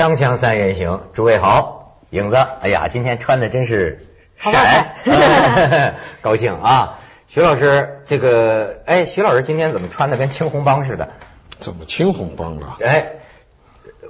锵锵三人行，诸位好，影子，哎呀，今天穿的真是好闪，高兴啊！徐老师，这个，哎，徐老师今天怎么穿的跟青红帮似的？怎么青红帮了？哎，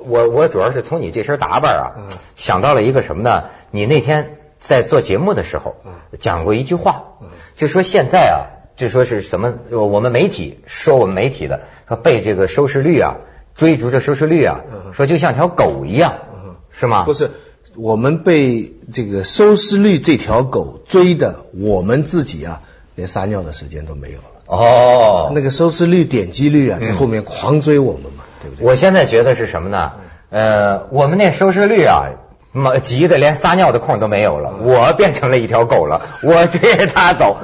我我主要是从你这身打扮啊，嗯想到了一个什么呢？你那天在做节目的时候嗯讲过一句话嗯，就说现在啊，就说是什么？呃我们媒体说我们媒体的，说被这个收视率啊追逐着收视率啊，嗯说就像条狗一样，嗯是吗？不是，我们被这个收视率这条狗追的，我们自己啊，连撒尿的时间都没有了。哦，那个收视率、点击率啊，嗯在后面狂追我们嘛，对不对？我现在觉得是什么呢？呃，我们那收视率啊，妈急的连撒尿的空都没有了。我变成了一条狗了，我追着它走，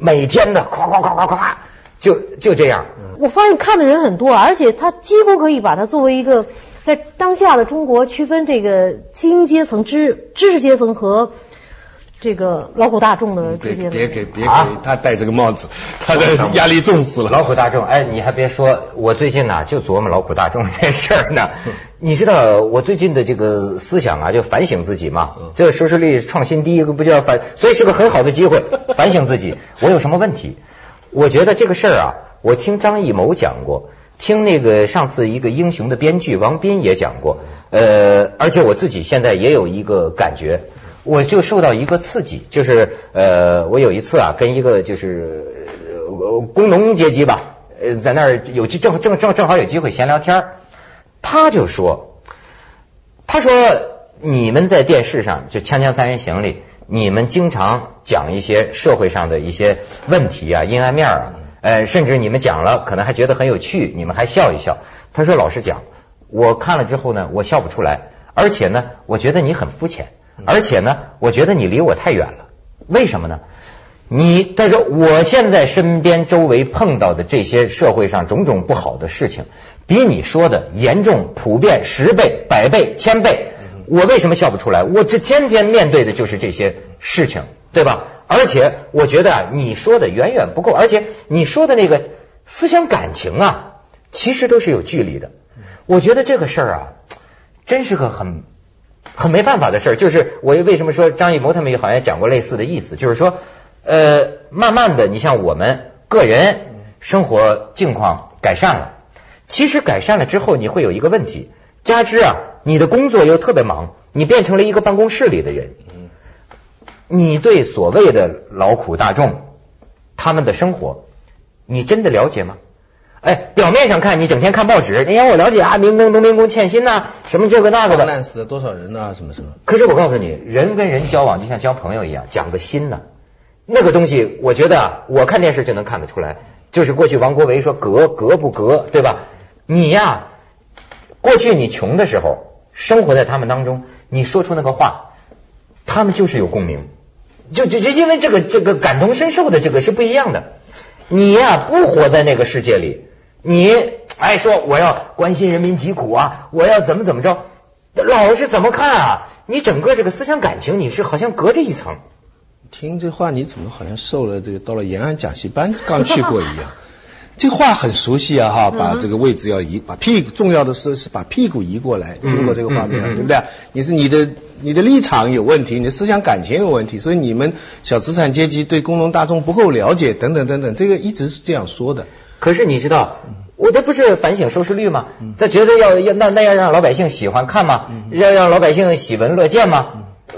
每天的夸夸夸夸夸，就就这样。我发现看的人很多，而且他几乎可以把它作为一个在当下的中国区分这个精英阶层、知知识阶层和这个劳苦大众的之间的。别给别给啊他戴这个帽子，他的压力重死了。劳苦大众，哎，你还别说，我最近呢、就琢磨劳苦大众这事儿呢。你知道我最近的这个思想啊，就反省自己嘛。这个收视率创新低，不就要反，所以是个很好的机会反省自己，我有什么问题？我觉得这个事儿啊，我听张艺谋讲过，听那个上次一个英雄的编剧王斌也讲过，呃，而且我自己现在也有一个感觉，我就受到一个刺激，就是呃，我有一次啊，跟一个就是呃工农阶级吧，呃，在那儿有机正正正正好有机会闲聊天儿他就说，他说你们在电视上就《锵锵三人行》里，你们经常讲一些社会上的一些问题啊、阴暗面啊，呃，甚至你们讲了可能还觉得很有趣，你们还笑一笑。他说老实讲，我看了之后呢，我笑不出来，而且呢，我觉得你很肤浅，而且呢，我觉得你离我太远了。为什么呢？你他说我现在身边周围碰到的这些社会上种种不好的事情，比你说的严重、普遍十倍、百倍、千倍。我为什么笑不出来？我这天天面对的就是这些事情，对吧？而且我觉得，你说的远远不够，而且你说的那个思想感情啊，其实都是有距离的。我觉得这个事儿啊，真是个很很没办法的事儿。就是我为什么说张艺谋他们也好像讲过类似的意思，就是说，呃，慢慢的，你像我们个人生活境况改善了，其实改善了之后，你会有一个问题，加之啊，你的工作又特别忙，你变成了一个办公室里的人，你对所谓的劳苦大众他们的生活，你真的了解吗？哎，表面上看你整天看报纸，哎呀，我了解啊，民工、农民工欠薪呐、什么这个那个的。烂死了多少人呐、什么什么？可是我告诉你，人跟人交往就像交朋友一样，讲个心呢。那个东西，我觉得啊，我看电视就能看得出来。就是过去王国维说格格不格，对吧？你呀，过去你穷的时候，生活在他们当中，你说出那个话，他们就是有共鸣。就就就因为这个这个感同身受的这个是不一样的。你呀，不活在那个世界里，你哎说我要关心人民疾苦啊，我要怎么怎么着，老是怎么看啊？你整个这个思想感情，你是好像隔着一层。听这话，你怎么好像受了这个到了延安讲习班刚去过一样？这话很熟悉啊，哈，把这个位置要移，把屁股重要的是是把屁股移过来，通过这个画面？对不对？你是你的你的立场有问题，你的思想感情有问题，所以你们小资产阶级对工农大众不够了解，等等等等，这个一直是这样说的。可是你知道，我这不是反省收视率吗？他觉得要要那那要让老百姓喜欢看吗？要让老百姓喜闻乐见吗？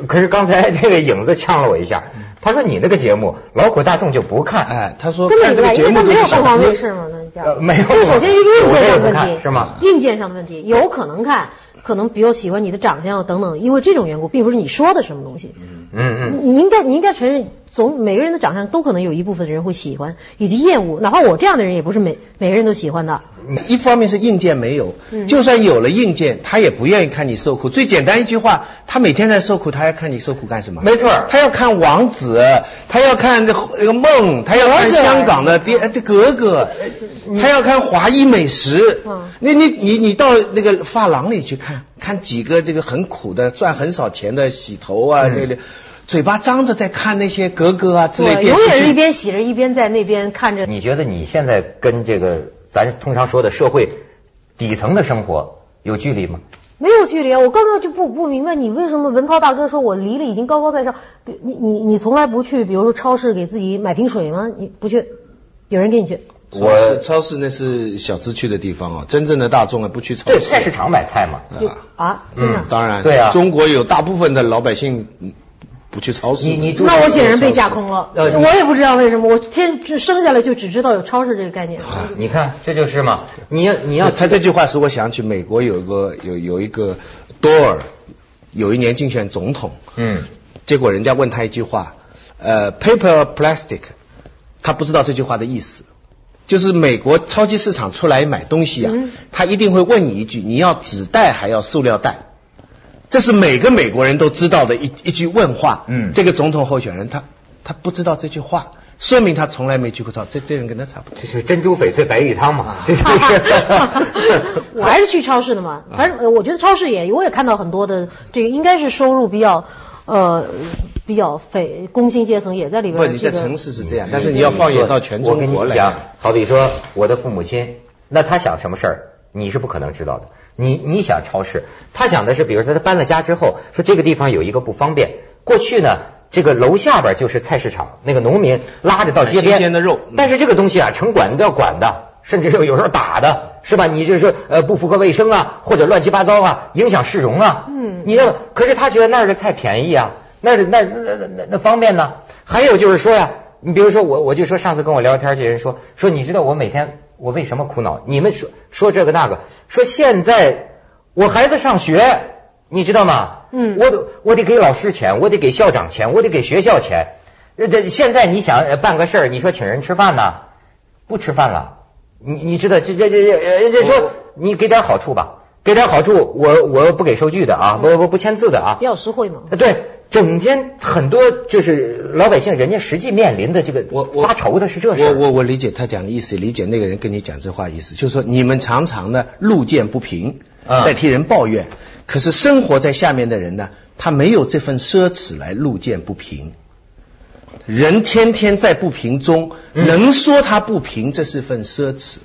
可是刚才这个影子呛了我一下，他说你那个节目劳苦大众就不看，哎，他说根本个节因为它没有目都是小凤凰卫资，视嘛，那叫呃没有这首先是硬件上的问题，是吗硬件上的问题有可能看，可能比如喜欢你的长相等等，因为这种缘故，并不是你说的什么东西。嗯嗯，你应该你应该承认，总每个人的长相都可能有一部分的人会喜欢以及厌恶，哪怕我这样的人也不是每每个人都喜欢的。一方面是硬件没有，嗯就算有了硬件，他也不愿意看你受苦。最简单一句话，他每天在受苦，他要看你受苦干什么？没错他要看王子，他要看这那个梦，他要看香港的爹呃这格格，他要看华裔美食嗯。你你你你到那个发廊里去看看几个这个很苦的赚很少钱的洗头啊，嗯那个嘴巴张着在看那些格格啊之类对，电视永远是一。边洗着一边在那边看着。你觉得你现在跟这个咱通常说的社会底层的生活有距离吗？没有距离啊！我刚刚就不不明白你为什么文涛大哥说我离了已经高高在上，你你你从来不去，比如说超市给自己买瓶水吗？你不去，有人给你去。超市超市那是小资去的地方啊，真正的大众啊不去超市。对，菜市场买菜嘛。啊，真的。当然，对啊中国有大部分的老百姓嗯不去超市。你你住那我显然被架空了，呃我也不知道为什么，我天生下来就只知道有超市这个概念。你看这就是嘛，你要你要他这句话使我想起美国有个有有一个多尔，有一年竞选总统，嗯结果人家问他一句话，呃，paper plastic，他不知道这句话的意思。就是美国超级市场出来买东西啊，嗯他一定会问你一句：你要纸袋还要塑料袋？这是每个美国人都知道的一一句问话。嗯这个总统候选人他他不知道这句话，说明他从来没去过超。这这人跟他差不多。这是珍珠翡翠白玉汤嘛，这就是。我还是去超市的嘛，反正呃我觉得超市也，我也看到很多的这个应该是收入比较呃比较非工薪阶层也在里边不，你在城市是这样，但是你要放眼到全我跟中国来你讲讲，，好比说我的父母亲，那他想什么事儿，你是不可能知道的。你你想超市，他想的是，比如说他搬了家之后，说这个地方有一个不方便。过去呢，这个楼下边就是菜市场，那个农民拉着到街边，新鲜的肉嗯但是这个东西啊，城管都要管的，甚至有有时候打的，是吧？你就是说呃不符合卫生啊，或者乱七八糟啊，影响市容啊。嗯你要，可是他觉得那儿的菜便宜啊，那儿那那那那那方便呢。还有就是说呀，你比如说我，我就说上次跟我聊天这人说说，你知道我每天我为什么苦恼？你们说说这个那个，说现在我孩子上学，你知道吗？嗯我得我得给老师钱，我得给校长钱，我得给学校钱。呃这现在你想呃办个事儿，你说请人吃饭呢，不吃饭了。你你知道这这这这呃人家说你给点好处吧，给点好处，我我不给收据的啊，不不不签字的啊比。较实惠嘛。呃对，整天很多就是老百姓，人家实际面临的这个我我发愁的是这事儿。我我我理解他讲的意思，理解那个人跟你讲这话意思，就是说你们常常呢路见不平，啊在替人抱怨，可是生活在下面的人呢，他没有这份奢侈来路见不平。人天天在不平中，嗯能说他不平，这是份奢侈。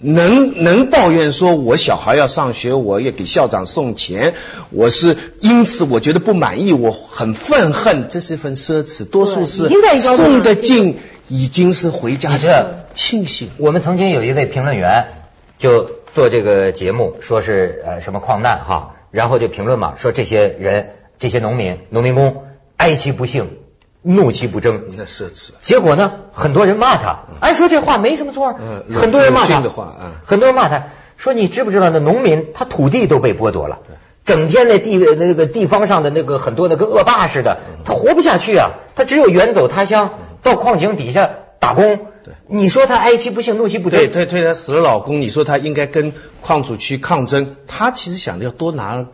能能抱怨说，我小孩要上学，我也给校长送钱，我是因此我觉得不满意，我很愤恨，这是一份奢侈。多数是送的进，已经是回家的庆幸。我们曾经有一位评论员就做这个节目，说是呃什么矿难哈，然后就评论嘛，说这些人这些农民农民工哀其不幸，怒其不争。那奢侈。结果呢，很多人骂他，按说这话没什么错，嗯很多人骂他。很多人骂他。说你知不知道那农民他土地都被剥夺了，整天那地那个地方上的那个很多的跟恶霸似的，他活不下去啊，他只有远走他乡，到矿井底下打工。你说他哀其不幸，怒其不对，争，对对，她死了老公，你说他应该跟矿主去抗争，他其实想着要多拿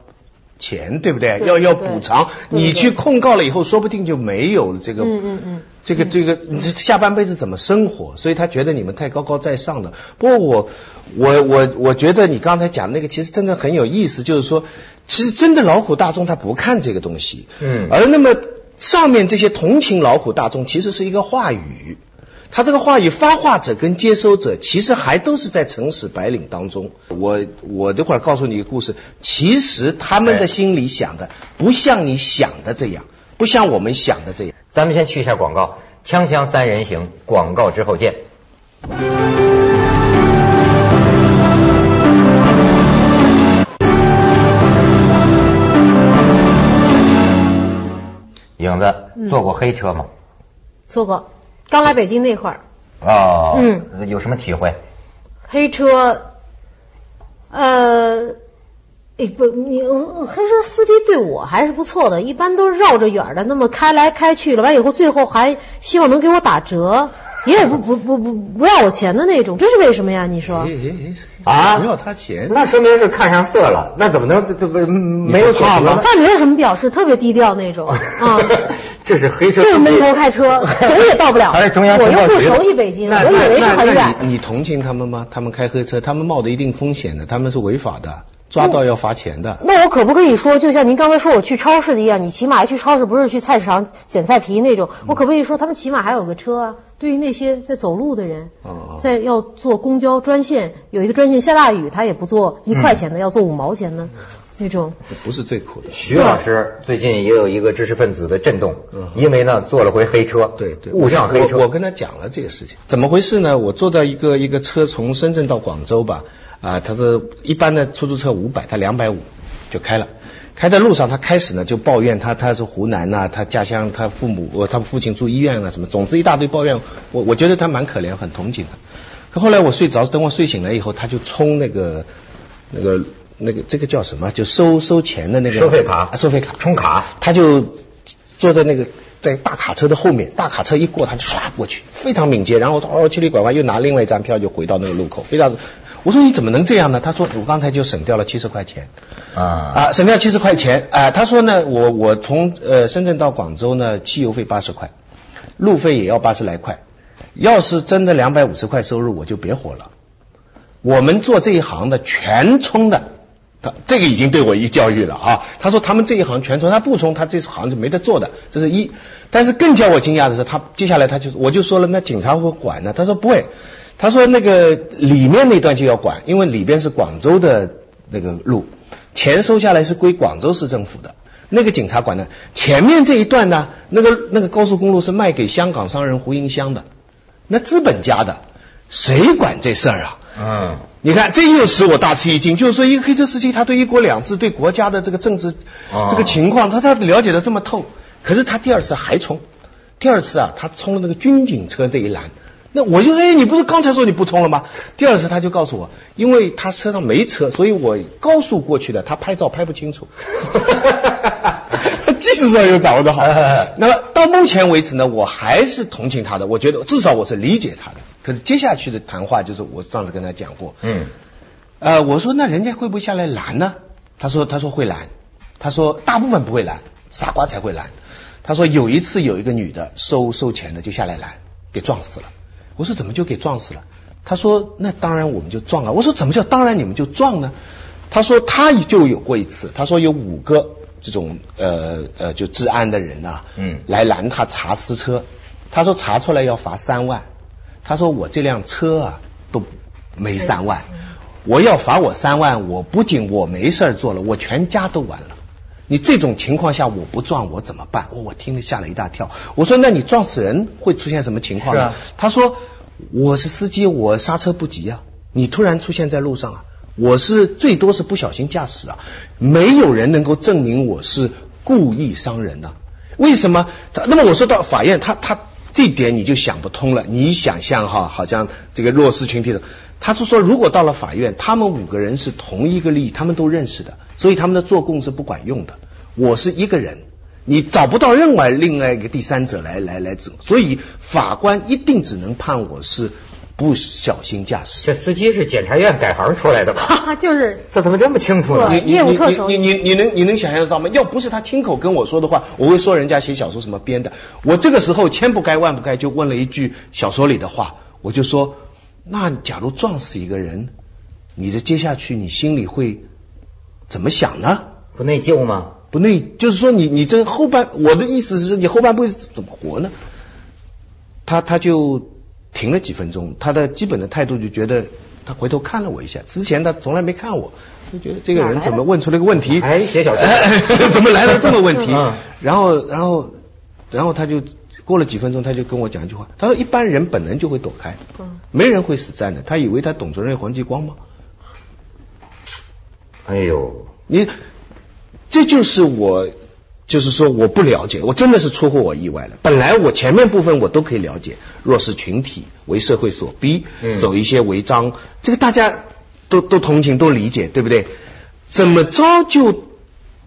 钱，对不对？对要要补偿。你去控告了以后，说不定就没有了这个。嗯嗯嗯。这个这个，你这下半辈子怎么生活？所以他觉得你们太高高在上了。不过我我我我觉得你刚才讲那个其实真的很有意思，就是说，其实真的老虎大众他不看这个东西，嗯而那么上面这些同情老虎大众，其实是一个话语。他这个话语发话者跟接收者，其实还都是在城市白领当中。我我这会儿告诉你一个故事，其实他们的心里想的不像你想的这样，不像我们想的这样。咱们先去一下广告，锵锵三人行，广告之后见。影子坐过黑车吗？坐过，刚来北京那会儿，哦，嗯，有什么体会？黑车，呃，哎不，你呃黑车司机对我还是不错的，一般都是绕着远儿的，那么开来开去了，完以后最后还希望能给我打折，也不不不不不要我钱的那种，这是为什么呀？你说？哎哎啊不要他钱，那说明是看上色了，那怎么能这这不没有怕吗他没有什么表示，特别低调那种 啊。这是黑车就是闷头开车，走也到不了。还是中央我又不情报局的熟悉北京，我以为是很远。你你同情他们吗？他们开黑车，他们冒着一定风险的，他们是违法的，抓到要罚钱的。那我可不可以说，就像您刚才说我去超市的一样，你起码去超市不是去菜市场捡菜皮那种，我可不可以说他们起码还有个车啊？对于那些在走路的人，哦在要坐公交专线，有一个专线下大雨，他也不坐一块钱的，要坐五毛钱的那种。不是最苦的。徐老师最近也有一个知识分子的震动，因为呢坐了回黑车，对对，误上黑车。我跟他讲了这个事情，怎么回事呢？我坐到一个一个车从深圳到广州吧，啊，他是一般的出租车五百，他两百五就开了。开在路上，他开始呢就抱怨他他是湖南呐，他家乡他父母他父亲住医院啊什么，总之一大堆抱怨。我我觉得他蛮可怜，很同情他。可后来我睡着，等我睡醒了以后，他就冲那个那个那个这个叫什么？就收收钱的那个收费卡，收费卡充卡。他就坐在那个在大卡车的后面，大卡车一过他就唰过去，非常敏捷。然后哦曲里拐弯又拿另外一张票就回到那个路口，非常。我说你怎么能这样呢？他说我刚才就省掉了七十块钱啊啊，省掉七十块钱啊。他说呢，我我从呃深圳到广州呢，汽油费八十块，路费也要八十来块。要是真的两百五十块收入，我就别活了。我们做这一行的全充的，他这个已经对我一教育了啊。他说他们这一行全充，他不充他这行就没得做的，这是一。但是更叫我惊讶的是，他接下来他就我就说了，那警察会管呢？他说不会。他说那个里面那段就要管，因为里边是广州的那个路，钱收下来是归广州市政府的，那个警察管的。前面这一段呢，那个那个高速公路是卖给香港商人胡银香的，那资本家的，谁管这事儿啊？嗯，你看这又使我大吃一惊，就是说一个黑车司机他对一国两制、对国家的这个政治这个情况，他他了解的这么透，可是他第二次还冲，第二次啊，他冲了那个军警车这一栏。那我就哎，你不是刚才说你不充了吗？第二次他就告诉我，因为他车上没车，所以我高速过去的，他拍照拍不清楚。技术上又掌握的好。那么到目前为止呢，我还是同情他的，我觉得至少我是理解他的。可是接下去的谈话就是我上次跟他讲过，嗯，呃，我说那人家会不会下来拦呢？他说他说会拦，他说大部分不会拦，傻瓜才会拦。他说有一次有一个女的收收钱的就下来拦，给撞死了。我说怎么就给撞死了？他说那当然我们就撞啊。我说怎么叫当然你们就撞呢？他说他就有过一次，他说有五个这种呃呃就治安的人呐，嗯，来拦他查私车，他说查出来要罚三万，他说我这辆车啊都没三万，我要罚我三万，我不仅我没事儿做了，我全家都完了。你这种情况下我不撞我怎么办？我我听了吓了一大跳。我说那你撞死人会出现什么情况呢？他说我是司机，我刹车不及啊。你突然出现在路上啊，我是最多是不小心驾驶啊，没有人能够证明我是故意伤人的。为什么？那么我说到法院，他他这点你就想不通了。你想象哈，好像这个弱势群体的。他是说，如果到了法院，他们五个人是同一个利益，他们都认识的，所以他们的做供是不管用的。我是一个人，你找不到另外另外一个第三者来来来指，所以法官一定只能判我是不小心驾驶。这司机是检察院改行出来的吧？就是 这怎么这么清楚呢？业务特你你你能你能想象得到吗？要不是他亲口跟我说的话，我会说人家写小说什么编的。我这个时候千不该万不该，就问了一句小说里的话，我就说。那假如撞死一个人，你的接下去你心里会怎么想呢？不内疚吗？不内，就是说你你这后半，我的意思是你后半辈子怎么活呢？他他就停了几分钟，他的基本的态度就觉得，他回头看了我一下，之前他从来没看我，就觉得这个人怎么问出了个问题？哎，写小说，怎么来了这么问题？然后然后然后他就。过了几分钟，他就跟我讲一句话，他说：“一般人本能就会躲开，没人会死战的。”他以为他董主任黄继光吗？哎呦，你这就是我，就是说我不了解，我真的是出乎我意外了。本来我前面部分我都可以了解，弱势群体为社会所逼，走一些违章，这个大家都都同情都理解，对不对？怎么着就？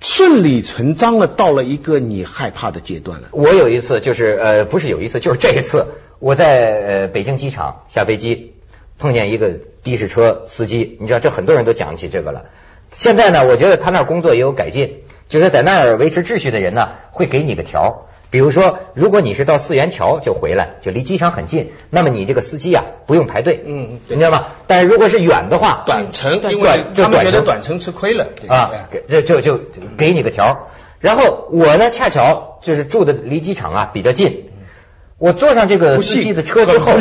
顺理成章的到了一个你害怕的阶段了。我有一次就是呃，不是有一次，就是这一次，我在呃北京机场下飞机，碰见一个的士车司机，你知道这很多人都讲起这个了。现在呢，我觉得他那儿工作也有改进，就是在那儿维持秩序的人呢，会给你个条。比如说，如果你是到四元桥就回来，就离机场很近，那么你这个司机啊不用排队，嗯，你知道吗？但是如果是远的话，短程，因为他们觉得短程吃亏了啊，这就就给你个条。然后我呢，恰巧就是住的离机场啊比较近，我坐上这个司机的车之后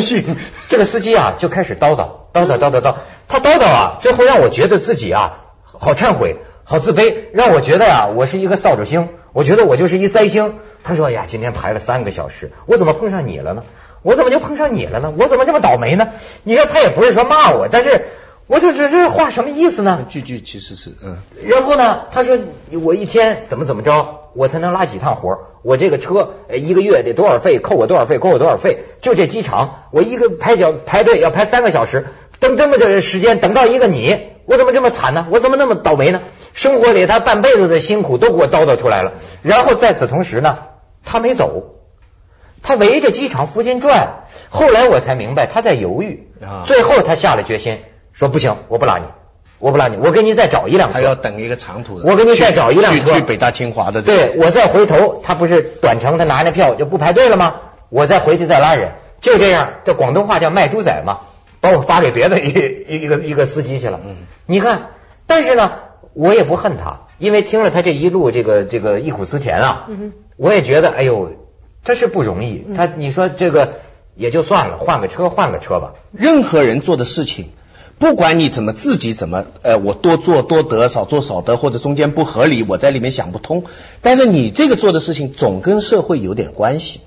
这个司机啊就开始叨叨叨叨叨叨叨，他叨叨啊，最后让我觉得自己啊好忏悔，好自卑，让我觉得呀、我是一个扫帚星，我觉得我就是一灾星。他说哎呀，今天排了三个小时，我怎么碰上你了呢？我怎么就碰上你了呢？我怎么这么倒霉呢？你看他也不是说骂我，但是我就只是话什么意思呢？句句其实是嗯，然后呢，他说我一天怎么怎么着，我才能拉几趟活儿我这个车呃一个月得多少费，扣我多少费，扣我多少费？就这机场，我一个排脚排队要排三个小时，等这么的时间，等到一个你，我怎么这么惨呢？我怎么那么倒霉呢？生活里他半辈子的辛苦都给我叨叨出来了。然后在此同时呢，他没走，他围着机场附近转。后来我才明白他在犹豫啊，最后他下了决心，说不行，我不拉你，我不拉你，我给你再找一辆他车。要等一个长途的，我给你再找一辆去车去北大清华的，对，我再回头，他不是短程，他拿着票就不排队了吗？我再回去再拉人，就这样，这广东话叫卖猪仔嘛，把我发给别的一一个一个司机去了。嗯你看，但是呢，我也不恨他，因为听了他这一路这个这个忆苦思甜啊，嗯我也觉得，哎呦，他是不容易。他你说这个也就算了，换个车换个车吧。任何人做的事情，不管你怎么自己怎么呃，我多做多得，少做少得，或者中间不合理，我在里面想不通，但是你这个做的事情总跟社会有点关系。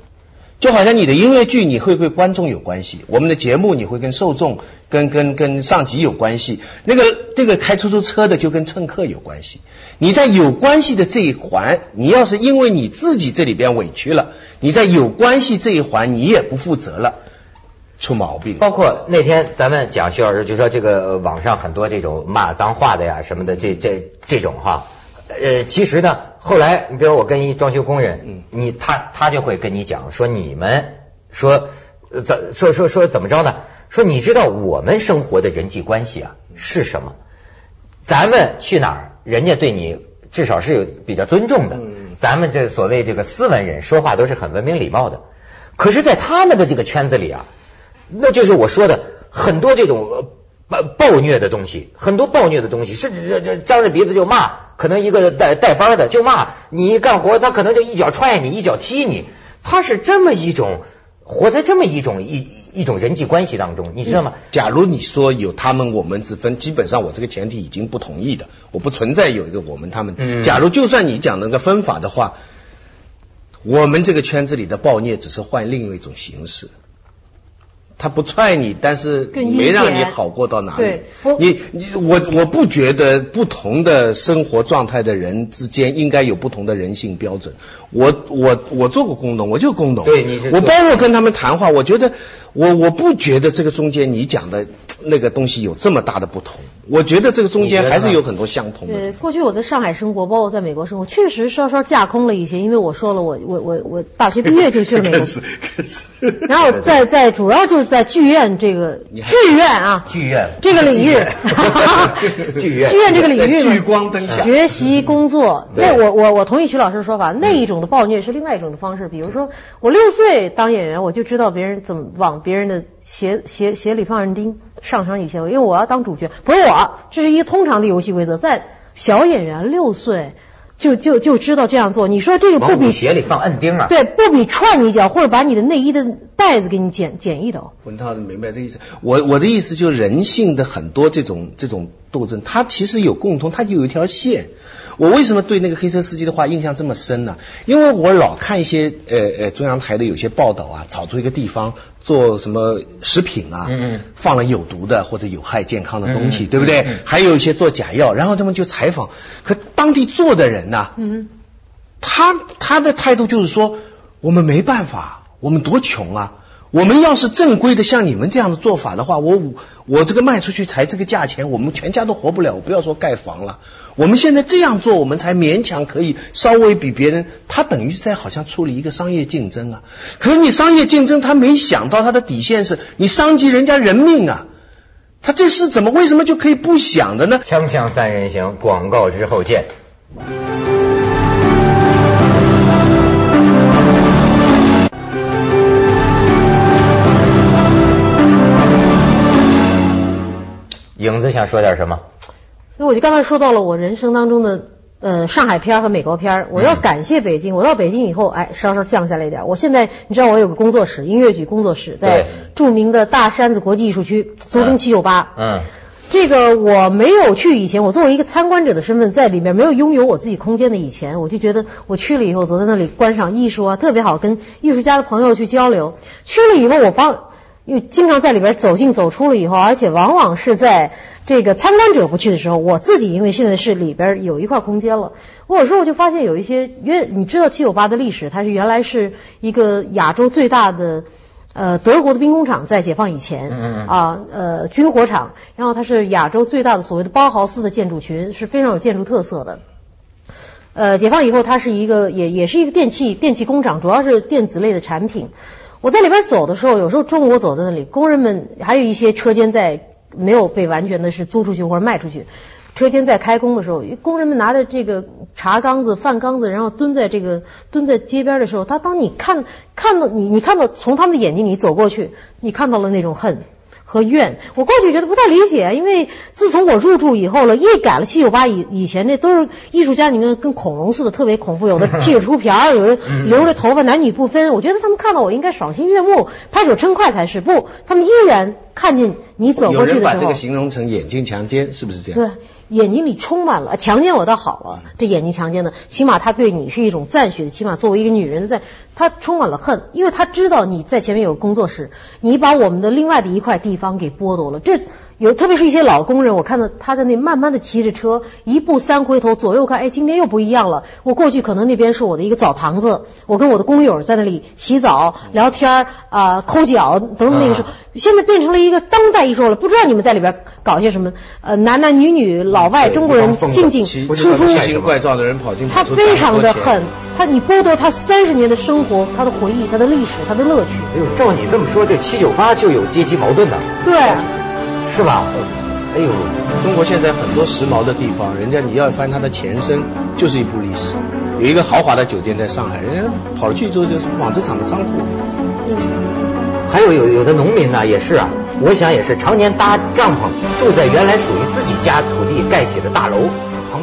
就好像你的音乐剧，你会跟观众有关系；我们的节目，你会跟受众、跟跟跟上级有关系。那个这个开出租车的就跟乘客有关系。你在有关系的这一环，你要是因为你自己这里边委屈了，你在有关系这一环你也不负责了，出毛病。包括那天咱们讲徐老师就说这个网上很多这种骂脏话的呀什么的，这这这种哈，呃，其实呢，后来你比如我跟一装修工人，嗯你他他就会跟你讲说你们说呃怎说说说怎么着呢？说你知道我们生活的人际关系啊是什么？咱们去哪儿，人家对你至少是有比较尊重的。嗯咱们这所谓这个斯文人说话都是很文明礼貌的，可是，在他们的这个圈子里啊，那就是我说的很多这种呃暴暴虐的东西，很多暴虐的东西，甚至这这张着鼻子就骂，可能一个带带班的就骂你一干活，他可能就一脚踹你，一脚踢你，他是这么一种活在这么一种一一种人际关系当中，你知道吗？假如你说有他们我们之分，基本上我这个前提已经不同意的，我不存在有一个我们他们。嗯假如就算你讲那个分法的话，我们这个圈子里的暴虐只是换另外一种形式。他不踹你，但是没让你好过到哪里对。你你我我不觉得不同的生活状态的人之间应该有不同的人性标准。我我我做过工农，我就工农。对你是我包括跟他们谈话，我觉得我我不觉得这个中间你讲的 那个东西有这么大的不同。我觉得这个中间还是有很多相同的对，过去我在上海生活，包括在美国生活，确实稍稍架空了一些，因为我说了，我我我我大学毕业就去了美国，可是然后在在主要就是在剧院这个剧院啊，剧院这个领域，剧院剧院这个领域嘛聚光灯下学习工作。那我我我同意徐老师说法，那一种的暴虐是另外一种的方式。比如说，我六岁当演员，我就知道别人怎么往别人的鞋鞋鞋里放人钉，上场以前，因为我要当主角，不是我，这是一个通常的游戏规则。在小演员六岁就就就知道这样做，你说这个不比鞋里放摁钉啊？对，不比踹你一脚或者把你的内衣的带子给你剪剪一刀。文涛明白这意思。我我的意思就是人性的很多这种这种斗争，它其实有共通，它就有一条线。我为什么对那个黑车司机的话印象这么深呢？因为我老看一些呃呃中央台的有些报道啊，炒出一个地方做什么食品啊，嗯嗯放了有毒的或者有害健康的东西，对不对？还有一些做假药，然后他们就采访，可当地做的人呐、嗯，他他的态度就是说，我们没办法，我们多穷啊！我们要是正规的像你们这样的做法的话，我我这个卖出去才这个价钱，我们全家都活不了。我不要说盖房了，我们现在这样做，我们才勉强可以稍微比别人。他等于在好像处理一个商业竞争啊。可是你商业竞争，他没想到他的底线是你伤及人家人命啊。他这事怎么为什么就可以不想的呢？锵锵三人行，广告之后见。影子想说点什么？所以我就刚才说到了我人生当中的呃，上海片儿和美国片儿，我要感谢北京。我到北京以后，哎，稍稍降下来一点。我现在你知道我有个工作室，音乐剧工作室，在著名的大山子国际艺术区，俗称七九八。嗯，这个我没有去以前，我作为一个参观者的身份，在里面没有拥有我自己空间的以前，我就觉得我去了以后，走在那里观赏艺术啊，特别好，跟艺术家的朋友去交流。去了以后，我发。因为经常在里边走进走出了以后，而且往往是在这个参观者不去的时候，我自己因为现在是里边有一块空间了，我有时候我就发现有一些，因为你知道七九八的历史，它是原来是一个亚洲最大的呃德国的兵工厂，在解放以前啊呃军火厂，然后它是亚洲最大的所谓的包豪斯的建筑群，是非常有建筑特色的。呃，解放以后，它是一个也也是一个电器电器工厂，主要是电子类的产品。我在里边走的时候，有时候中午我走在那里，工人们还有一些车间在没有被完全的是租出去或者卖出去，车间在开工的时候，工人们拿着这个茶缸子、饭缸子，然后蹲在这个蹲在街边的时候，他当你看看到你，你看到从他们的眼睛里走过去，你看到了那种恨。和怨，我过去觉得不太理解，因为自从我入住以后了，一改了七九八以以前那都是艺术家，你看跟恐龙似的，特别恐怖，有的气出瓢，有的留着头发，男女不分。我觉得他们看到我应该赏心悦目，拍手称快才是，不，他们依然看见你走过去的时候，把这个形容成眼睛强奸，是不是这样？对。眼睛里充满了强奸我倒好了，这眼睛强奸的，起码他对你是一种赞许的，起码作为一个女人在，他充满了恨，因为他知道你在前面有工作室，你把我们的另外的一块地方给剥夺了，这。有，特别是一些老工人，我看到他在那慢慢的骑着车，一步三回头，左右看，哎，今天又不一样了。我过去可能那边是我的一个澡堂子，我跟我的工友在那里洗澡、聊天啊、抠脚等等那个时候，现在变成了一个当代艺术了。不知道你们在里边搞些什么？呃，男男女女、老外、中国人进进出出，奇形怪状的人跑进，他非常的狠，他你剥夺他三十年的生活、他的回忆、他的历史、他的乐趣。哎呦，照你这么说，这七九八就有阶级矛盾呢。对。是吧？哎呦，中国现在很多时髦的地方，人家你要翻它的前身，就是一部历史。有一个豪华的酒店在上海，人家跑去之后就是纺织厂的仓库。还有有有的农民呢，也是啊，我想也是常年搭帐篷，住在原来属于自己家土地盖起的大楼。